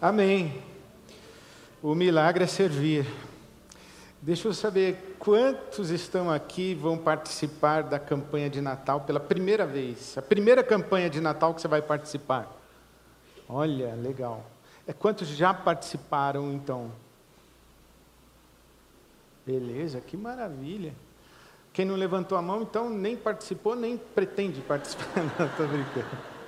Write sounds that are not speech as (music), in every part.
Amém. O milagre é servir. Deixa eu saber quantos estão aqui vão participar da campanha de Natal pela primeira vez. A primeira campanha de Natal que você vai participar. Olha, legal. É quantos já participaram então? Beleza, que maravilha. Quem não levantou a mão, então nem participou, nem pretende participar. (laughs) Não, estou brincando.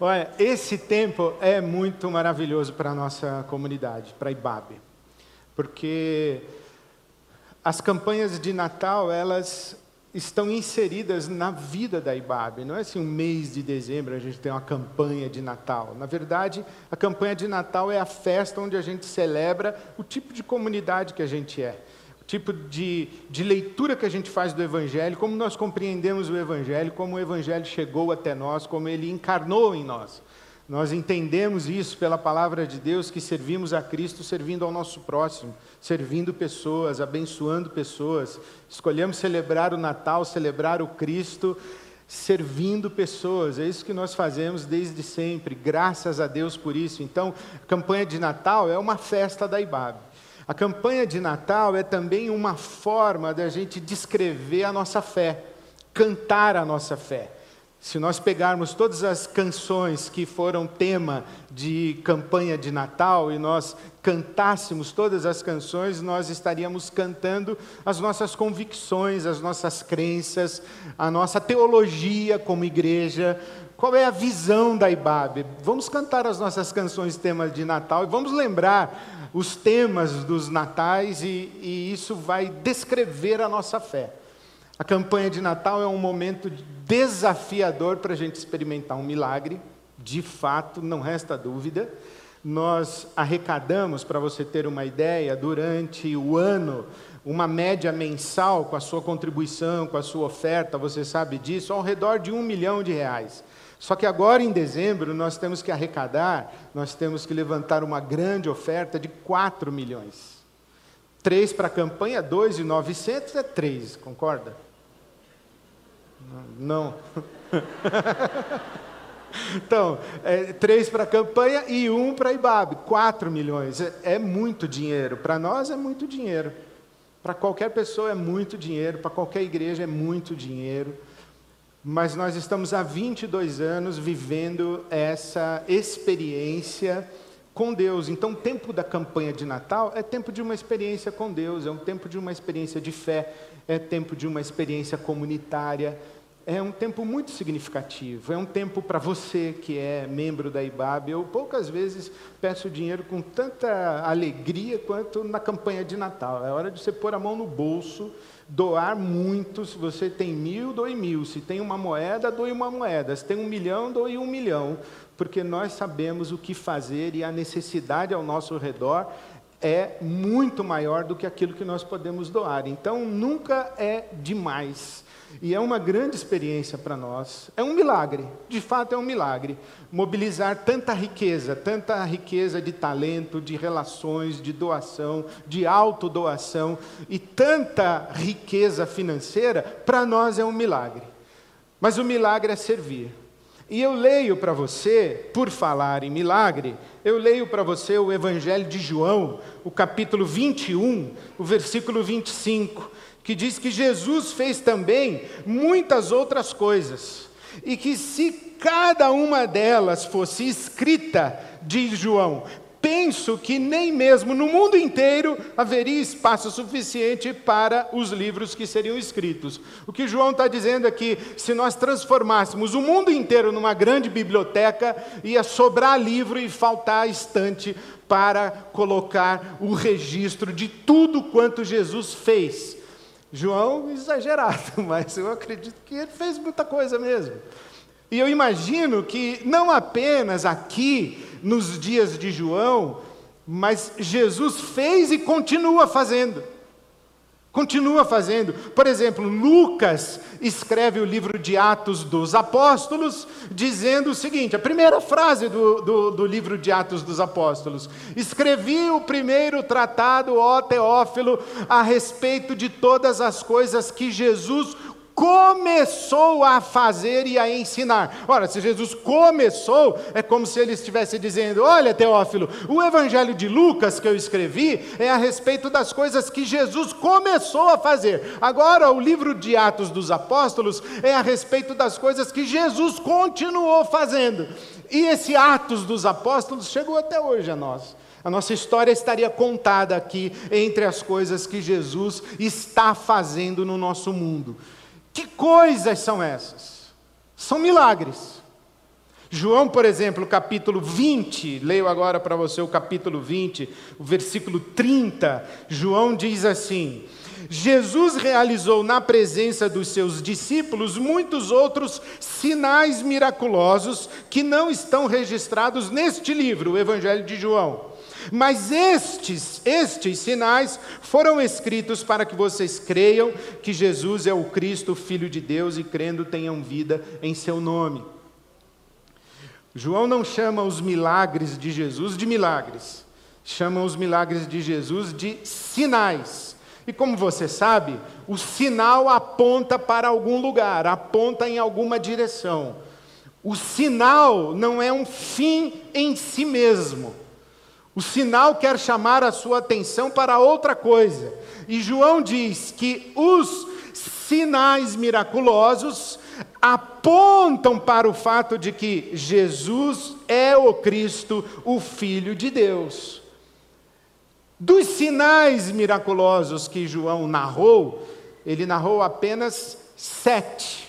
Olha, esse tempo é muito maravilhoso para a nossa comunidade, para a IBAB. Porque as campanhas de Natal, elas estão inseridas na vida da IBAB. Não é assim um mês de dezembro a gente tem uma campanha de Natal. Na verdade, a campanha de Natal é a festa onde a gente celebra o tipo de comunidade que a gente é tipo de, de leitura que a gente faz do Evangelho, como nós compreendemos o Evangelho, como o Evangelho chegou até nós, como ele encarnou em nós. Nós entendemos isso pela palavra de Deus, que servimos a Cristo servindo ao nosso próximo, servindo pessoas, abençoando pessoas. Escolhemos celebrar o Natal, celebrar o Cristo, servindo pessoas. É isso que nós fazemos desde sempre, graças a Deus por isso. Então, a campanha de Natal é uma festa da IBAB. A campanha de Natal é também uma forma da gente descrever a nossa fé, cantar a nossa fé. Se nós pegarmos todas as canções que foram tema de campanha de Natal e nós cantássemos todas as canções, nós estaríamos cantando as nossas convicções, as nossas crenças, a nossa teologia como igreja. Qual é a visão da IBAB? Vamos cantar as nossas canções tema de Natal e vamos lembrar os temas dos natais e, e isso vai descrever a nossa fé. A campanha de Natal é um momento desafiador para a gente experimentar um milagre, de fato, não resta dúvida. Nós arrecadamos, para você ter uma ideia, durante o ano, uma média mensal com a sua contribuição, com a sua oferta, você sabe disso, ao redor de um milhão de reais. Só que agora em dezembro nós temos que arrecadar, nós temos que levantar uma grande oferta de 4 milhões. 3 para a campanha, 2,900 é 3, concorda? Não. (laughs) então, é, 3 para a campanha e 1 para a IBAB, 4 milhões. É, é muito dinheiro. Para nós é muito dinheiro. Para qualquer pessoa é muito dinheiro, para qualquer igreja é muito dinheiro mas nós estamos há 22 anos vivendo essa experiência com Deus. Então, o tempo da campanha de Natal é tempo de uma experiência com Deus, é um tempo de uma experiência de fé, é tempo de uma experiência comunitária, é um tempo muito significativo. É um tempo para você que é membro da IBAB. Eu poucas vezes peço dinheiro com tanta alegria quanto na campanha de Natal. É hora de você pôr a mão no bolso doar muito. Se você tem mil, doe mil. Se tem uma moeda, doe uma moeda. Se tem um milhão, doe um milhão. Porque nós sabemos o que fazer e a necessidade ao nosso redor é muito maior do que aquilo que nós podemos doar. Então, nunca é demais e é uma grande experiência para nós. É um milagre, de fato é um milagre. Mobilizar tanta riqueza, tanta riqueza de talento, de relações, de doação, de autodoação e tanta riqueza financeira, para nós é um milagre. Mas o milagre é servir. E eu leio para você, por falar em milagre, eu leio para você o Evangelho de João, o capítulo 21, o versículo 25 que diz que Jesus fez também muitas outras coisas, e que se cada uma delas fosse escrita, diz João, penso que nem mesmo no mundo inteiro haveria espaço suficiente para os livros que seriam escritos. O que João está dizendo é que se nós transformássemos o mundo inteiro numa grande biblioteca, ia sobrar livro e faltar estante para colocar o registro de tudo quanto Jesus fez João exagerado, (laughs) mas eu acredito que ele fez muita coisa mesmo. E eu imagino que não apenas aqui, nos dias de João, mas Jesus fez e continua fazendo. Continua fazendo. Por exemplo, Lucas escreve o livro de Atos dos Apóstolos, dizendo o seguinte: a primeira frase do, do, do, livro de Atos dos Apóstolos: Escrevi o primeiro tratado, ó Teófilo, a respeito de todas as coisas que Jesus começou a fazer e a ensinar. Ora, se Jesus começou, é como se ele estivesse dizendo: Olha, Teófilo, o evangelho de Lucas que eu escrevi é a respeito das coisas que Jesus começou a fazer. Agora, o livro de Atos dos Apóstolos é a respeito das coisas que Jesus continuou fazendo. E esse Atos dos Apóstolos chegou até hoje a nós. A nossa história estaria contada aqui entre as coisas que Jesus está fazendo no nosso mundo. Que coisas são essas? São milagres. João, por exemplo, capítulo 20, leio agora para você o capítulo 20, o versículo 30. João diz assim: Jesus realizou na presença dos seus discípulos muitos outros sinais miraculosos que não estão registrados neste livro, o Evangelho de João. Mas estes, estes sinais foram escritos para que vocês creiam que Jesus é o Cristo, Filho de Deus, e crendo tenham vida em seu nome. João não chama os milagres de Jesus de milagres, chama os milagres de Jesus de sinais. E como você sabe, o sinal aponta para algum lugar, aponta em alguma direção. O sinal não é um fim em si mesmo. O sinal quer chamar a sua atenção para outra coisa. E João diz que os sinais miraculosos apontam para o fato de que Jesus é o Cristo, o Filho de Deus. Dos sinais miraculosos que João narrou, ele narrou apenas sete.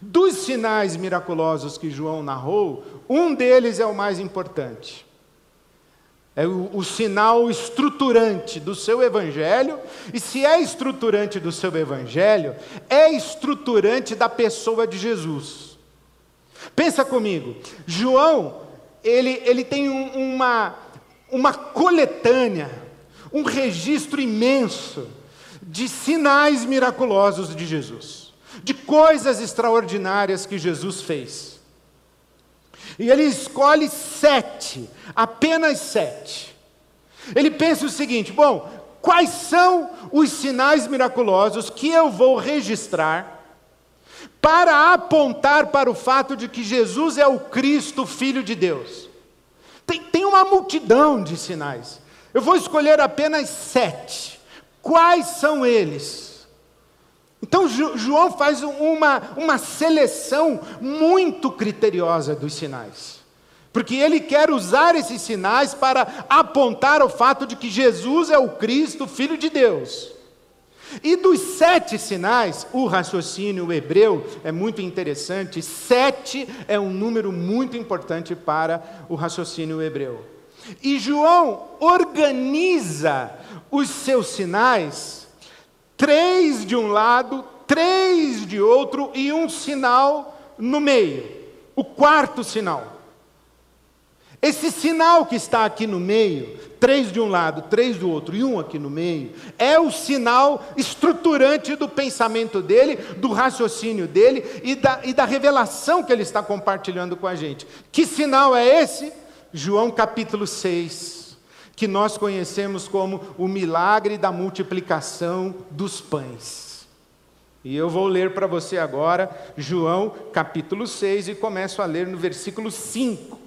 Dos sinais miraculosos que João narrou, um deles é o mais importante é o, o, sinal estruturante do seu evangelho, e se é estruturante do seu evangelho, é estruturante da pessoa de Jesus. Pensa comigo, João, ele, ele tem um, uma, uma coletânea, um registro imenso de sinais miraculosos de Jesus, de coisas extraordinárias que Jesus fez. E ele escolhe sete, apenas sete. Ele pensa o seguinte: bom, quais são os sinais miraculosos que eu vou registrar para apontar para o fato de que Jesus é o Cristo, Filho de Deus? Tem, tem uma multidão de sinais. Eu vou escolher apenas sete. Quais são eles? Então, João faz uma, uma seleção muito criteriosa dos sinais. Porque ele quer usar esses sinais para apontar o fato de que Jesus é o Cristo, Filho de Deus. E dos sete sinais, o raciocínio hebreu é muito interessante. Sete é um número muito importante para o raciocínio hebreu. E João organiza os seus sinais três de um lado, três de outro e um sinal no meio. O quarto sinal. Esse sinal que está aqui no meio, três de um lado, três do outro e um aqui no meio, é o sinal estruturante do pensamento dele, do raciocínio dele e da, e da revelação que ele está compartilhando com a gente. Que sinal é esse? João capítulo 6 que nós conhecemos como o milagre da multiplicação dos pães. E eu vou ler para você agora João capítulo 6 e começo a ler no versículo 5.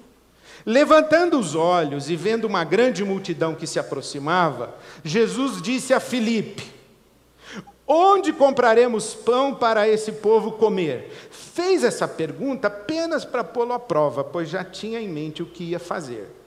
Levantando os olhos e vendo uma grande multidão que se aproximava, Jesus disse a Filipe: Onde compraremos pão para esse povo comer? Fez essa pergunta apenas para pô-lo à prova, pois já tinha em mente o que ia fazer.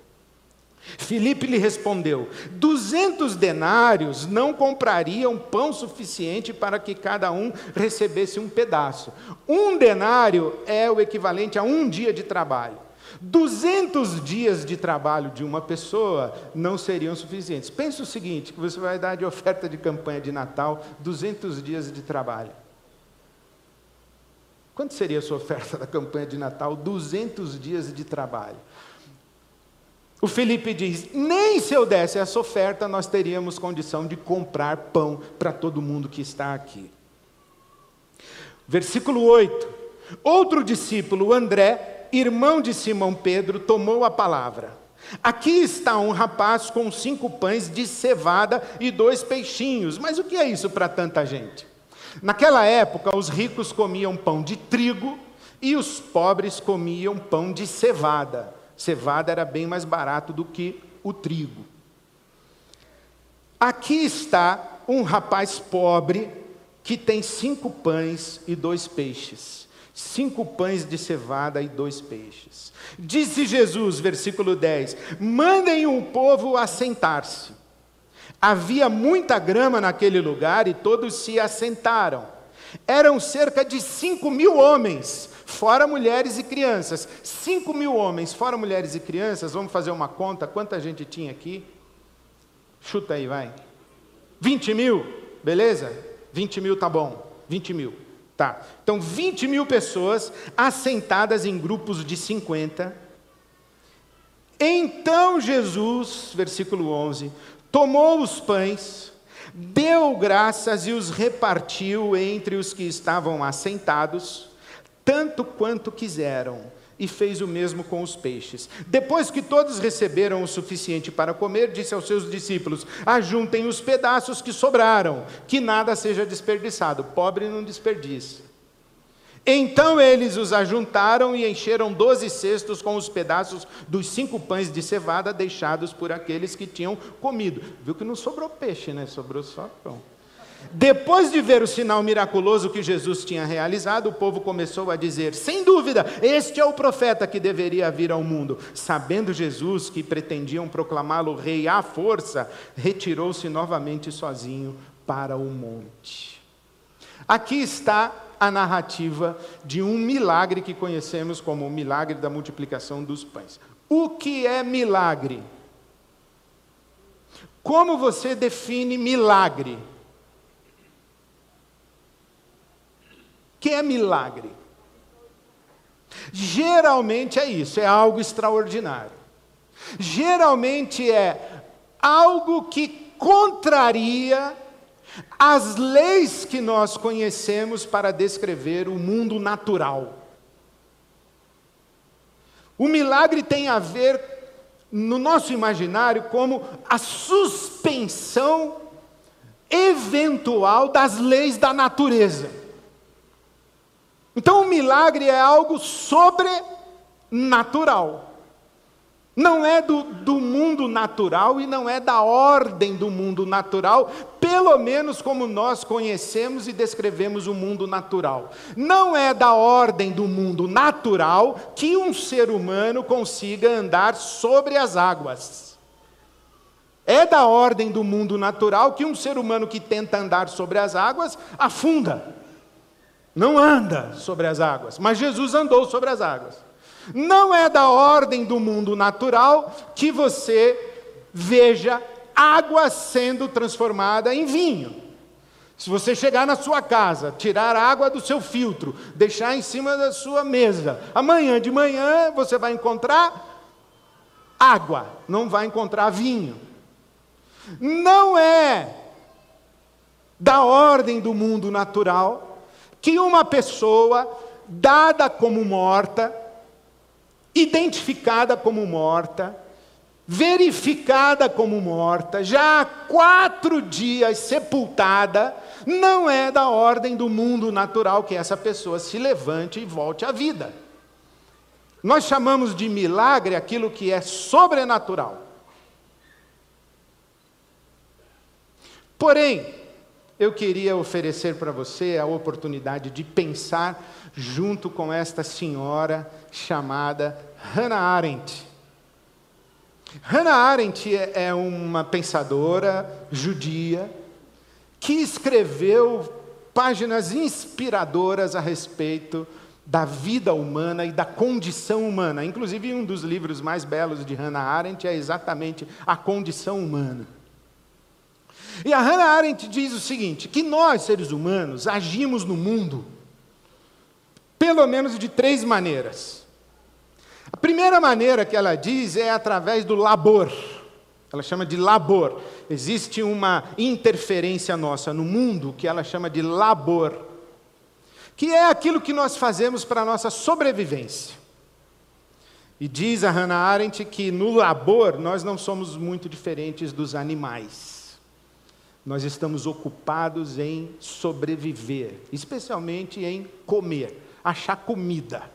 Filipe lhe respondeu: duzentos denários não comprariam pão suficiente para que cada um recebesse um pedaço. Um denário é o equivalente a um dia de trabalho. Duzentos dias de trabalho de uma pessoa não seriam suficientes. Pense o seguinte: que você vai dar de oferta de campanha de Natal duzentos dias de trabalho. Quanto seria a sua oferta da campanha de Natal? Duzentos dias de trabalho. O Felipe diz: nem se eu desse essa oferta, nós teríamos condição de comprar pão para todo mundo que está aqui. Versículo 8: Outro discípulo, André, irmão de Simão Pedro, tomou a palavra. Aqui está um rapaz com cinco pães de cevada e dois peixinhos. Mas o que é isso para tanta gente? Naquela época, os ricos comiam pão de trigo e os pobres comiam pão de cevada. Cevada era bem mais barato do que o trigo. Aqui está um rapaz pobre que tem cinco pães e dois peixes. Cinco pães de cevada e dois peixes. Disse Jesus, versículo 10: Mandem o povo assentar-se. Havia muita grama naquele lugar e todos se assentaram. Eram cerca de cinco mil homens, fora mulheres e crianças. Cinco mil homens, fora mulheres e crianças. Vamos fazer uma conta: quanta gente tinha aqui? Chuta aí, vai. 20 mil, beleza? 20 mil tá bom. 20 mil. Tá. Então, 20 mil pessoas assentadas em grupos de 50. Então Jesus, versículo 11, tomou os pães, deu graças e os repartiu entre os que estavam assentados, tanto quanto quiseram e fez o mesmo com os peixes. Depois que todos receberam o suficiente para comer, disse aos seus discípulos: Ajuntem os pedaços que sobraram, que nada seja desperdiçado. Pobre não desperdiça. Então eles os ajuntaram e encheram doze cestos com os pedaços dos cinco pães de cevada deixados por aqueles que tinham comido. Viu que não sobrou peixe, né? Sobrou só pão. Depois de ver o sinal miraculoso que Jesus tinha realizado, o povo começou a dizer: sem dúvida, este é o profeta que deveria vir ao mundo. Sabendo Jesus que pretendiam proclamá-lo rei à força, retirou-se novamente sozinho para o monte. Aqui está a narrativa de um milagre que conhecemos como o milagre da multiplicação dos pães. O que é milagre? Como você define milagre? Que é milagre? Geralmente é isso, é algo extraordinário. Geralmente é algo que contraria as leis que nós conhecemos para descrever o mundo natural. O milagre tem a ver, no nosso imaginário, como a suspensão eventual das leis da natureza. Então o milagre é algo sobrenatural. Não é do, do mundo natural e não é da ordem do mundo natural, pelo menos como nós conhecemos e descrevemos o mundo natural. Não é da ordem do mundo natural que um ser humano consiga andar sobre as águas. É da ordem do mundo natural que um ser humano que tenta andar sobre as águas afunda não anda sobre as águas, mas Jesus andou sobre as águas. Não é da ordem do mundo natural que você veja água sendo transformada em vinho. Se você chegar na sua casa, tirar a água do seu filtro, deixar em cima da sua mesa, amanhã de manhã você vai encontrar água, não vai encontrar vinho. Não é da ordem do mundo natural que uma pessoa dada como morta, identificada como morta, verificada como morta, já há quatro dias sepultada, não é da ordem do mundo natural que essa pessoa se levante e volte à vida. Nós chamamos de milagre aquilo que é sobrenatural. Porém, eu queria oferecer para você a oportunidade de pensar junto com esta senhora chamada Hannah Arendt. Hannah Arendt é, é uma pensadora judia que escreveu páginas inspiradoras a respeito da vida humana e da condição humana. Inclusive, um dos livros mais belos de Hannah Arendt é exatamente A Condição Humana. E a Hannah Arendt diz o seguinte: que nós, seres humanos, agimos no mundo pelo menos de três maneiras. A primeira maneira que ela diz é através do labor. Ela chama de labor. Existe uma interferência nossa no mundo que ela chama de labor, que é aquilo que nós fazemos para a nossa sobrevivência. E diz a Hannah Arendt que no labor nós não somos muito diferentes dos animais. Nós estamos ocupados em sobreviver, especialmente em comer, achar comida.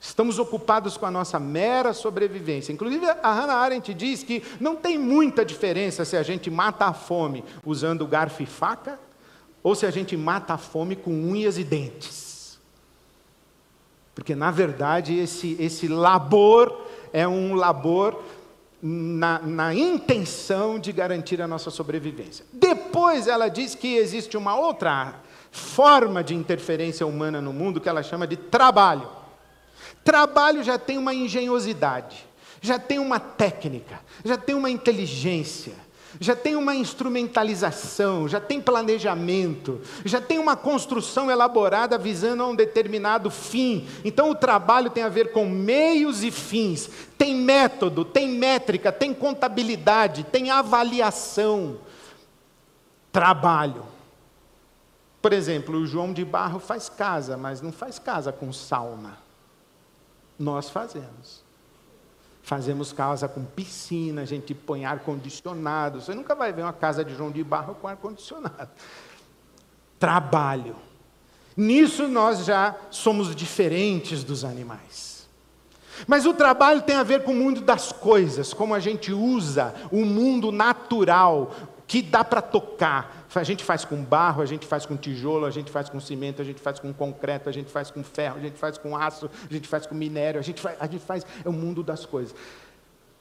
Estamos ocupados com a nossa mera sobrevivência. Inclusive, a Hannah Arendt diz que não tem muita diferença se a gente mata a fome usando garfo e faca ou se a gente mata a fome com unhas e dentes. Porque, na verdade, esse, esse labor é um labor na, na, intenção de garantir a nossa sobrevivência. Depois ela diz que existe uma outra forma de interferência humana no mundo que ela chama de trabalho. Trabalho já tem uma engenhosidade, já tem uma técnica, já tem uma inteligência, já tem uma instrumentalização, já tem planejamento, já tem uma construção elaborada visando a um determinado fim. Então o trabalho tem a ver com meios e fins, tem método, tem métrica, tem contabilidade, tem avaliação. Trabalho. Por exemplo, o João de Barro faz casa, mas não faz casa com sauna. Nós fazemos. Fazemos casa com piscina, a gente põe ar-condicionado. Você nunca vai ver uma casa de João de Barro com ar-condicionado. Trabalho. Nisso nós já somos diferentes dos animais. Mas o trabalho tem a ver com o mundo das coisas, como a gente usa o mundo natural, que dá para tocar. A gente faz com barro, a gente faz com tijolo, a gente faz com cimento, a gente faz com concreto, a gente faz com ferro, a gente faz com aço, a gente faz com minério, a gente faz, a gente faz é o mundo das coisas.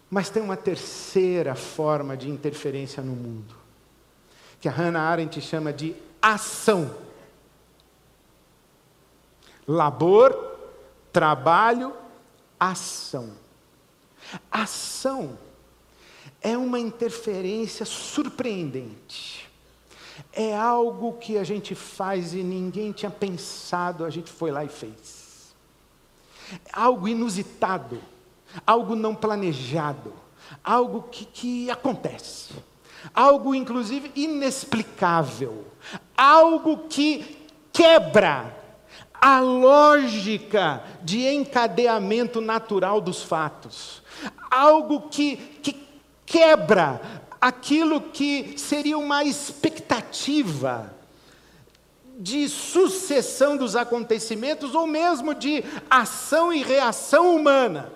Mas tem uma terceira forma de interferência no mundo, que a Hannah Arendt chama de ação. Labor, trabalho, ação. Ação é uma interferência surpreendente. É algo que a gente faz e ninguém tinha pensado, a gente foi lá e fez. Algo inusitado, algo não planejado, algo que, que acontece, algo inclusive inexplicável, algo que quebra a lógica de encadeamento natural dos fatos, algo que, que quebra aquilo que seria uma expectativa de sucessão dos acontecimentos ou mesmo de ação e reação humana.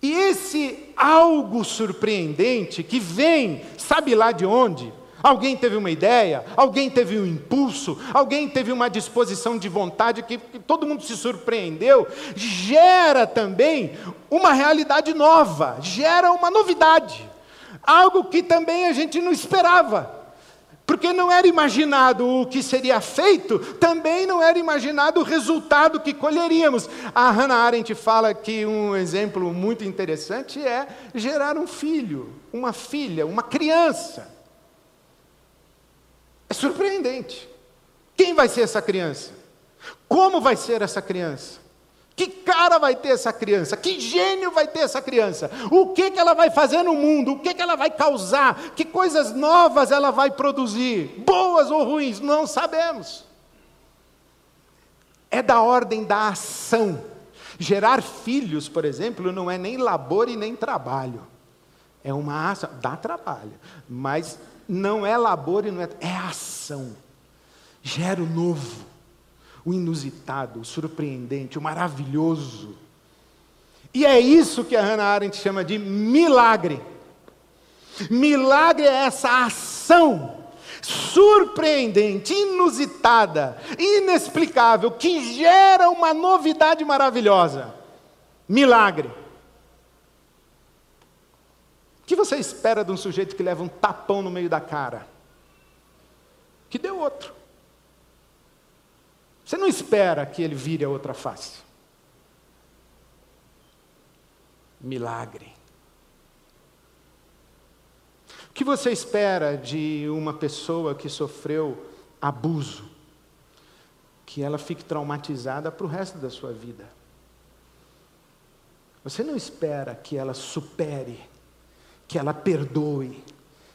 E esse algo surpreendente que vem, sabe lá de onde? Alguém teve uma ideia, alguém teve um impulso, alguém teve uma disposição de vontade que, que todo mundo se surpreendeu, gera também uma realidade nova, gera uma novidade, algo que também a gente não esperava. Porque não era imaginado o que seria feito, também não era imaginado o resultado que colheríamos. A Hannah Arendt fala que um exemplo muito interessante é gerar um filho, uma filha, uma criança. É surpreendente. Quem vai ser essa criança? Como vai ser essa criança? Que cara vai ter essa criança? Que gênio vai ter essa criança? O que, que ela vai fazer no mundo? O que, que ela vai causar? Que coisas novas ela vai produzir? Boas ou ruins? Não sabemos. É da ordem da ação. Gerar filhos, por exemplo, não é nem labor e nem trabalho. É uma ação, dá trabalho, mas não é labor e não é. É ação. Gera o novo, o inusitado, o surpreendente, o maravilhoso. E é isso que a Hannah Arendt chama de milagre. Milagre é essa ação surpreendente, inusitada, inexplicável, que gera uma novidade maravilhosa. Milagre. O que você espera de um sujeito que leva um tapão no meio da cara? Que deu outro. Você não espera que ele vire a outra face. Milagre. O que você espera de uma pessoa que sofreu abuso? Que ela fique traumatizada para o resto da sua vida. Você não espera que ela supere que ela perdoe,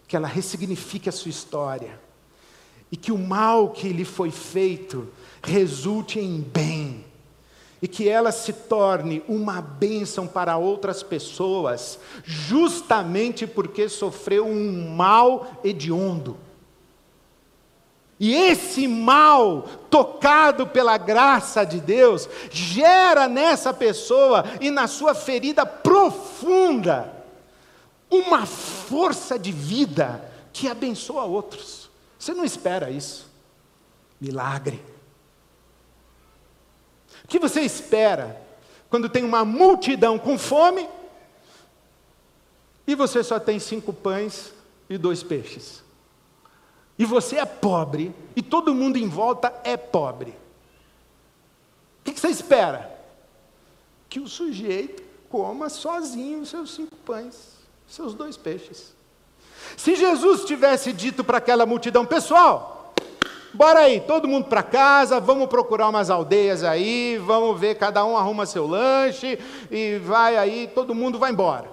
que ela ressignifique a sua história e que o mal que lhe foi feito resulte em bem, e que ela se torne uma bênção para outras pessoas, justamente porque sofreu um mal hediondo. E esse mal, tocado pela graça de Deus, gera nessa pessoa e na sua ferida profunda uma força de vida que abençoa outros. Você não espera isso. Milagre. O que você espera quando tem uma multidão com fome e você só tem cinco pães e dois peixes? e você é pobre, e todo mundo em volta é pobre. O que você espera? Que o sujeito coma sozinho os seus cinco pães, seus dois peixes. Se Jesus tivesse dito para aquela multidão, pessoal, bora aí, todo mundo para casa, vamos procurar umas aldeias aí, vamos ver, cada um arruma seu lanche, e vai aí, todo mundo vai embora.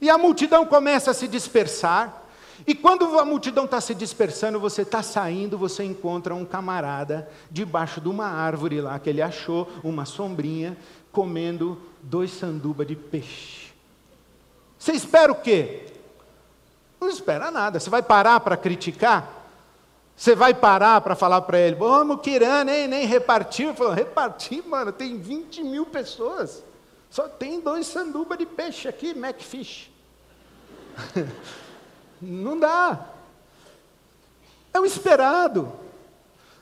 E a multidão começa a se dispersar, e quando a multidão está se dispersando, você está saindo, você encontra um camarada debaixo de uma árvore lá que ele achou, uma sombrinha, comendo dois sanduba de peixe. Você espera o quê? Não espera nada. Você vai parar para criticar? Você vai parar para falar para ele, vamos, Kiran, nem, nem repartiu. Falou, repartir, mano, tem 20 mil pessoas. Só tem dois sanduba de peixe aqui, Macfish. (laughs) Não dá. É o esperado.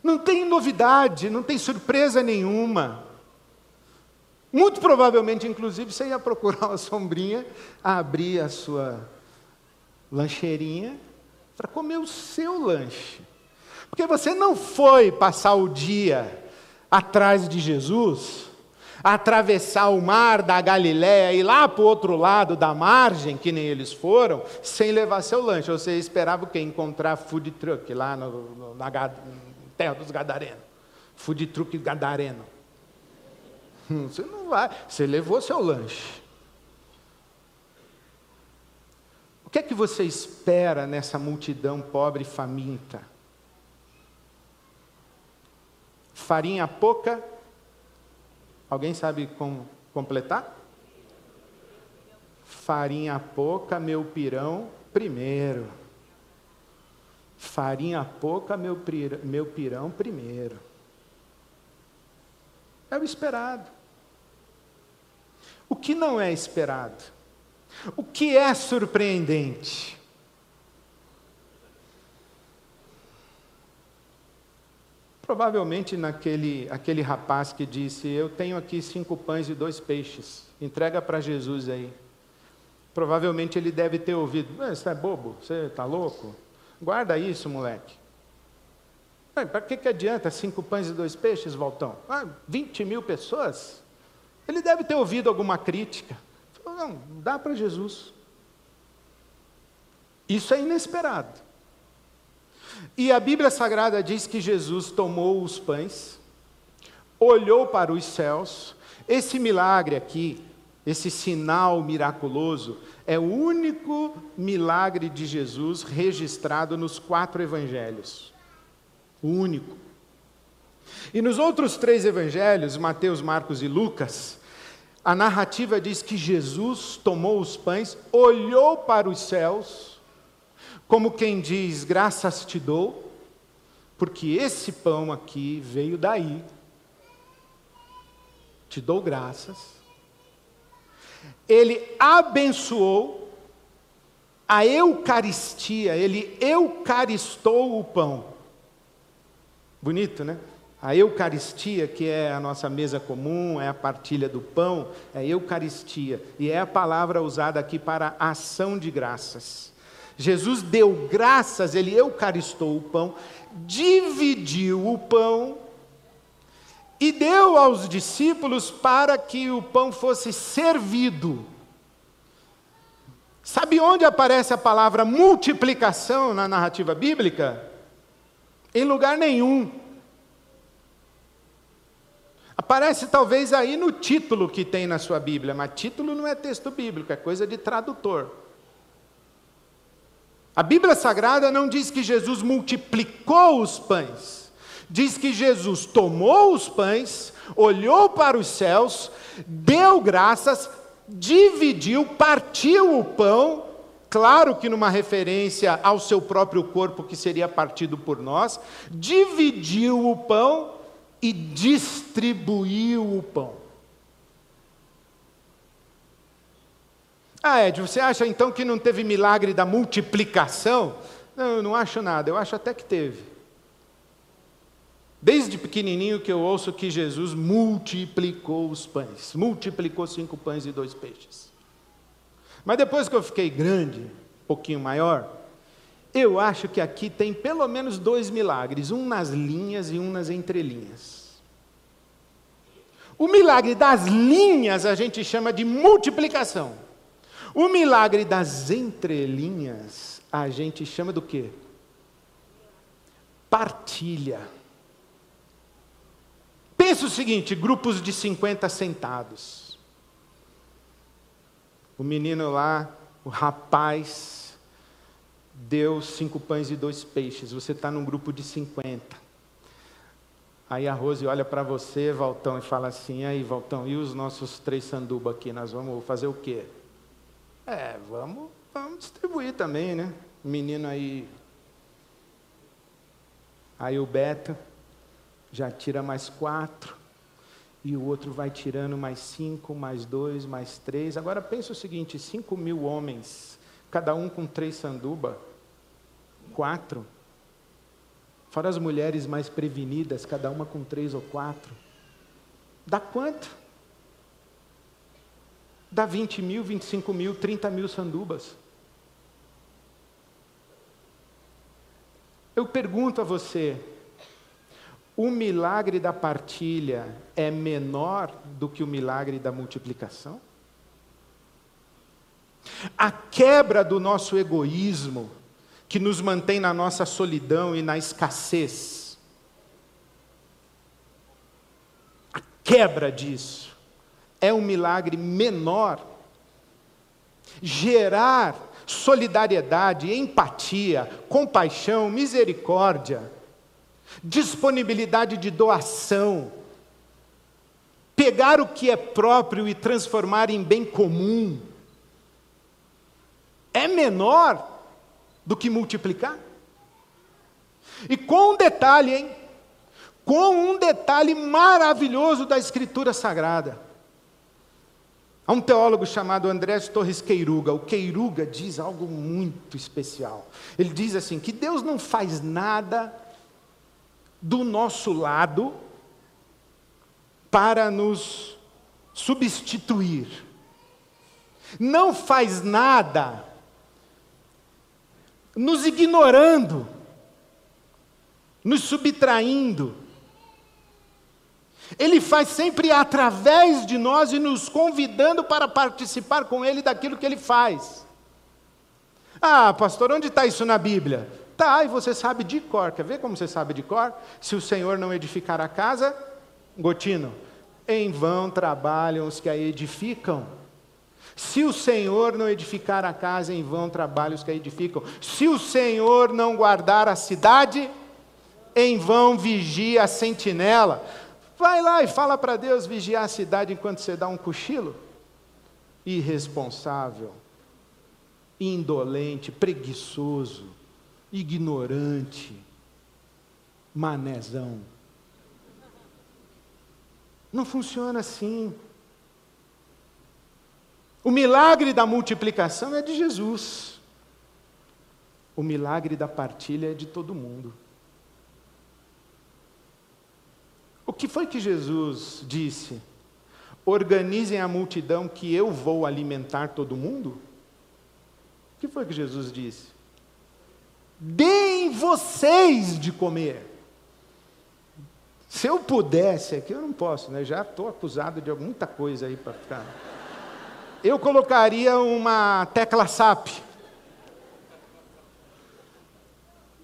Não tem novidade, não tem surpresa nenhuma. Muito provavelmente, inclusive, você ia procurar uma sombrinha, abrir a sua lancheirinha para comer o seu lanche. Porque você não foi passar o dia atrás de Jesus atravessar o mar da Galiléia e ir lá para o outro lado da margem, que nem eles foram, sem levar seu lanche. Você esperava o quê? Encontrar food truck lá no, no, na terra dos Gadarenos. Food truck Gadareno. (laughs) Você não vai, você levou seu lanche. O que é que você espera nessa multidão pobre e faminta? Farinha pouca Alguém sabe como completar? Farinha pouca, meu pirão primeiro. Farinha pouca, meu, meu pirão primeiro. É o esperado. O que não é esperado? O que é surpreendente? Provavelmente naquele aquele rapaz que disse: Eu tenho aqui cinco pães e dois peixes, entrega para Jesus aí. Provavelmente ele deve ter ouvido: Você é bobo? Você está louco? Guarda isso, moleque. Para que, que adianta cinco pães e dois peixes, Valtão? Ah, 20 mil pessoas? Ele deve ter ouvido alguma crítica. Não, dá para Jesus. Isso é inesperado. E a Bíblia Sagrada diz que Jesus tomou os pães, olhou para os céus. Esse milagre aqui, esse sinal miraculoso, é o único milagre de Jesus registrado nos quatro evangelhos. O único. E nos outros três evangelhos, Mateus, Marcos e Lucas, a narrativa diz que Jesus tomou os pães, olhou para os céus, como quem diz: graças te dou, porque esse pão aqui veio daí. Te dou graças. Ele abençoou a Eucaristia, ele eucaristou o pão. Bonito, né? A Eucaristia, que é a nossa mesa comum, é a partilha do pão, é Eucaristia. E é a palavra usada aqui para ação de graças. Jesus deu graças, ele eucaristou o pão, dividiu o pão e deu aos discípulos para que o pão fosse servido. Sabe onde aparece a palavra multiplicação na narrativa bíblica? Em lugar nenhum. Aparece talvez aí no título que tem na sua Bíblia, mas título não é texto bíblico, é coisa de tradutor. A Bíblia Sagrada não diz que Jesus multiplicou os pães. Diz que Jesus tomou os pães, olhou para os céus, deu graças, dividiu, partiu o pão, claro que numa referência ao seu próprio corpo que seria partido por nós, dividiu o pão e distribuiu o pão. Ah, Ed, você acha então que não teve milagre da multiplicação? Não, eu não acho nada, eu acho até que teve. Desde pequenininho que eu ouço que Jesus multiplicou os pães, multiplicou cinco pães e dois peixes. Mas depois que eu fiquei grande, um pouquinho maior, eu acho que aqui tem pelo menos dois milagres, um nas linhas e um nas entrelinhas. O milagre das linhas a gente chama de multiplicação. O milagre das entrelinhas a gente chama do quê? Partilha. Pensa o seguinte: grupos de 50 sentados. O menino lá, o rapaz, deu cinco pães e dois peixes. Você está num grupo de 50. Aí a Rose olha para você, Valtão, e fala assim: aí, Valtão, e os nossos três sanduba aqui? Nós vamos fazer o quê? É, vamos, vamos distribuir também, né? Menino aí. Aí o Beto já tira mais quatro. E o outro vai tirando mais cinco, mais dois, mais três. Agora pensa o seguinte: cinco mil homens, cada um com três sanduba, quatro. Fora as mulheres mais prevenidas, cada uma com três ou quatro. Dá quanto? dá 20 mil, 25 mil, 30 mil sandubas. Eu pergunto a você: o milagre da partilha é menor do que o milagre da multiplicação? A quebra do nosso egoísmo, que nos mantém na nossa solidão e na escassez, a quebra disso, é um milagre menor. Gerar solidariedade, empatia, compaixão, misericórdia, disponibilidade de doação, pegar o que é próprio e transformar em bem comum, é menor do que multiplicar. E com um detalhe, hein? Com um detalhe maravilhoso da Escritura Sagrada. Há um teólogo chamado Andrés Torres Queiruga. O Queiruga diz algo muito especial. Ele diz assim: que Deus não faz nada do nosso lado para nos substituir. Não faz nada nos ignorando, nos subtraindo ele faz sempre através de nós e nos convidando para participar com Ele daquilo que Ele faz. Ah, pastor, onde está isso na Bíblia? Tá, e você sabe de cor. Quer ver como você sabe de cor? Se o Senhor não edificar a casa, Gotino, em vão trabalham os que a edificam. Se o Senhor não edificar a casa, em vão trabalham os que a edificam. Se o Senhor não guardar a cidade, em vão vigia a sentinela. Vai lá e fala para Deus vigiar a cidade enquanto você dá um cochilo. Irresponsável, indolente, preguiçoso, ignorante, manezão. Não funciona assim. O milagre da multiplicação é de Jesus. O milagre da partilha é de todo mundo. O que foi que Jesus disse? Organizem a multidão que eu vou alimentar todo mundo? O que foi que Jesus disse? Deem vocês de comer. Se eu pudesse aqui, eu não posso, né? Já estou acusado de muita coisa aí para ficar. Eu colocaria uma tecla SAP.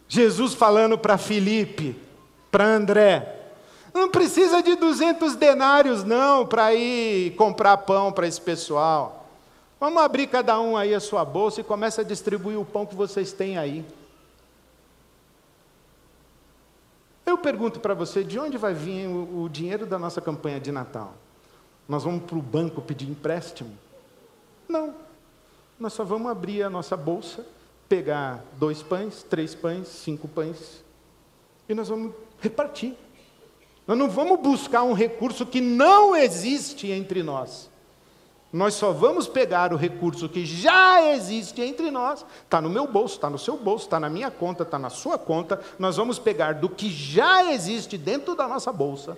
Jesus falando para Felipe, para André, não precisa de 200 denários, não, para ir comprar pão para esse pessoal. Vamos abrir cada um aí a sua bolsa e começa a distribuir o pão que vocês têm aí. Eu pergunto para você: de onde vai vir o, o dinheiro da nossa campanha de Natal? Nós vamos para o banco pedir empréstimo? Não. Nós só vamos abrir a nossa bolsa, pegar dois pães, três pães, cinco pães, e nós vamos repartir. Nós não vamos buscar um recurso que não existe entre nós. Nós só vamos pegar o recurso que já existe entre nós, está no meu bolso, está no seu bolso, está na minha conta, está na sua conta. Nós vamos pegar do que já existe dentro da nossa bolsa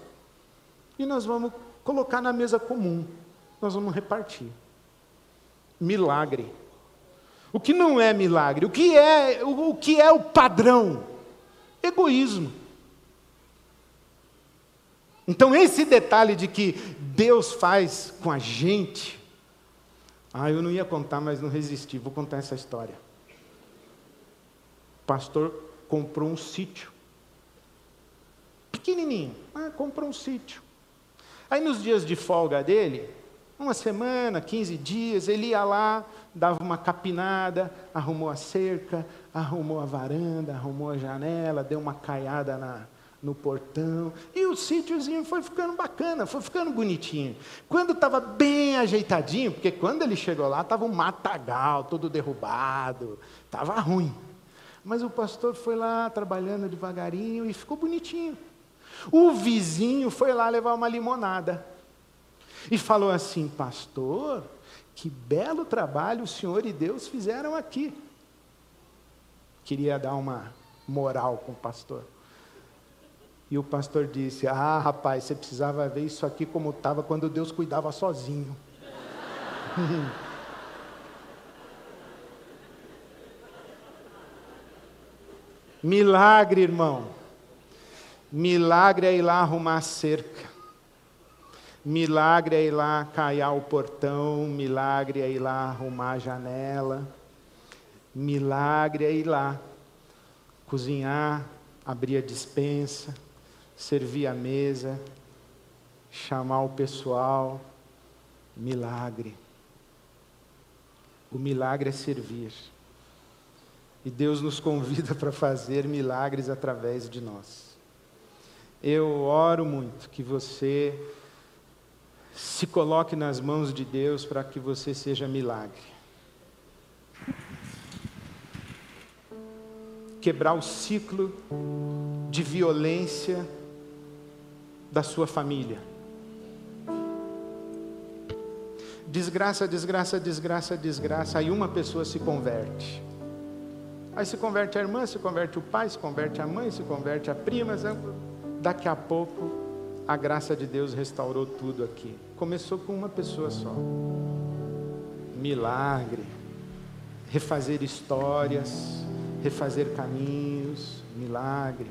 e nós vamos colocar na mesa comum. Nós vamos repartir. Milagre. O que não é milagre? O que é o, o que é o padrão? Egoísmo. Então, esse detalhe de que Deus faz com a gente, ah, eu não ia contar, mas não resisti, vou contar essa história. O pastor comprou um sítio, pequenininho, ah, comprou um sítio. Aí, nos dias de folga dele, uma semana, 15 dias, ele ia lá, dava uma capinada, arrumou a cerca, arrumou a varanda, arrumou a janela, deu uma caiada na, no portão. E o sítiozinho foi ficando bacana, foi ficando bonitinho. Quando estava bem ajeitadinho, porque quando ele chegou lá, estava um matagal, todo derrubado, estava ruim. Mas o pastor foi lá trabalhando devagarinho e ficou bonitinho. O vizinho foi lá levar uma limonada e falou assim: Pastor, que belo trabalho o senhor e Deus fizeram aqui. Queria dar uma moral com o pastor. E o pastor disse: Ah, rapaz, você precisava ver isso aqui como estava quando Deus cuidava sozinho. (laughs) Milagre, irmão. Milagre é ir lá arrumar cerca. Milagre é ir lá caiar o portão. Milagre é ir lá arrumar a janela. Milagre é ir lá cozinhar, abrir a dispensa servir a mesa, chamar o pessoal. Milagre. O milagre é servir. E Deus nos convida (laughs) para fazer milagres através de nós. Eu oro muito que você se coloque nas mãos de Deus para que você seja milagre. Quebrar o ciclo de violência da sua família. Desgraça, desgraça, desgraça, desgraça, aí uma pessoa se converte. Aí se converte a irmã, se converte o pai, se converte a mãe, se converte a prima. Daqui a pouco, a graça de Deus restaurou tudo aqui. Começou com uma pessoa só. Milagre. Refazer histórias, refazer caminhos, milagre.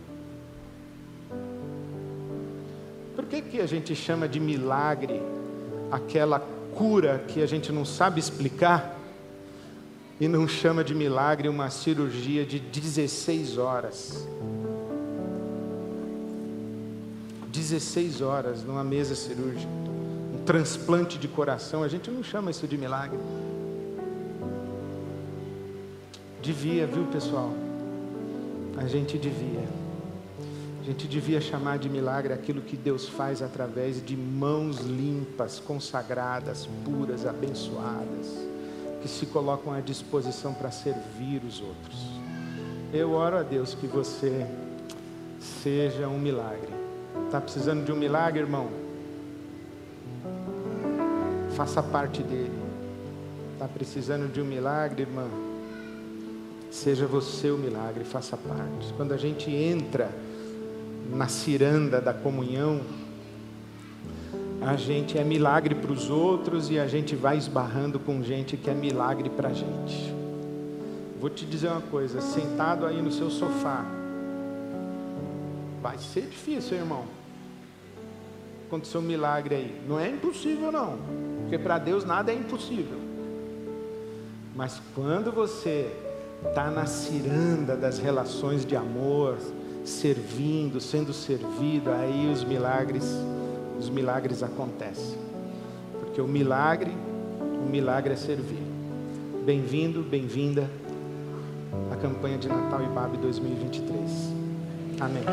Por que, que a gente chama de milagre aquela cura que a gente não sabe explicar e não chama de milagre uma cirurgia de 16 horas? 16 horas numa mesa cirúrgica, transplante de coração, a gente não chama isso de milagre. Devia, viu pessoal? A gente devia. A gente devia chamar de milagre aquilo que Deus faz através de mãos limpas, consagradas, puras, abençoadas, que se colocam à disposição para servir os outros. Eu oro a Deus que você seja um milagre. Está precisando de um milagre, irmão? Faça parte dele. Está precisando de um milagre, irmã? Seja você o milagre, faça parte. Quando a gente entra na ciranda da comunhão, a gente é milagre para os outros e a gente vai esbarrando com gente que é milagre para a gente. Vou te dizer uma coisa: sentado aí no seu sofá, vai ser difícil, irmão. Acontecer um milagre aí. Não é impossível, não, porque para Deus nada é impossível. Mas quando você está na ciranda das relações de amor, servindo, sendo servido, aí os milagres, os milagres acontecem. Porque o milagre, o milagre é servir. Bem-vindo, bem-vinda à campanha de Natal e Babe 2023. Amém.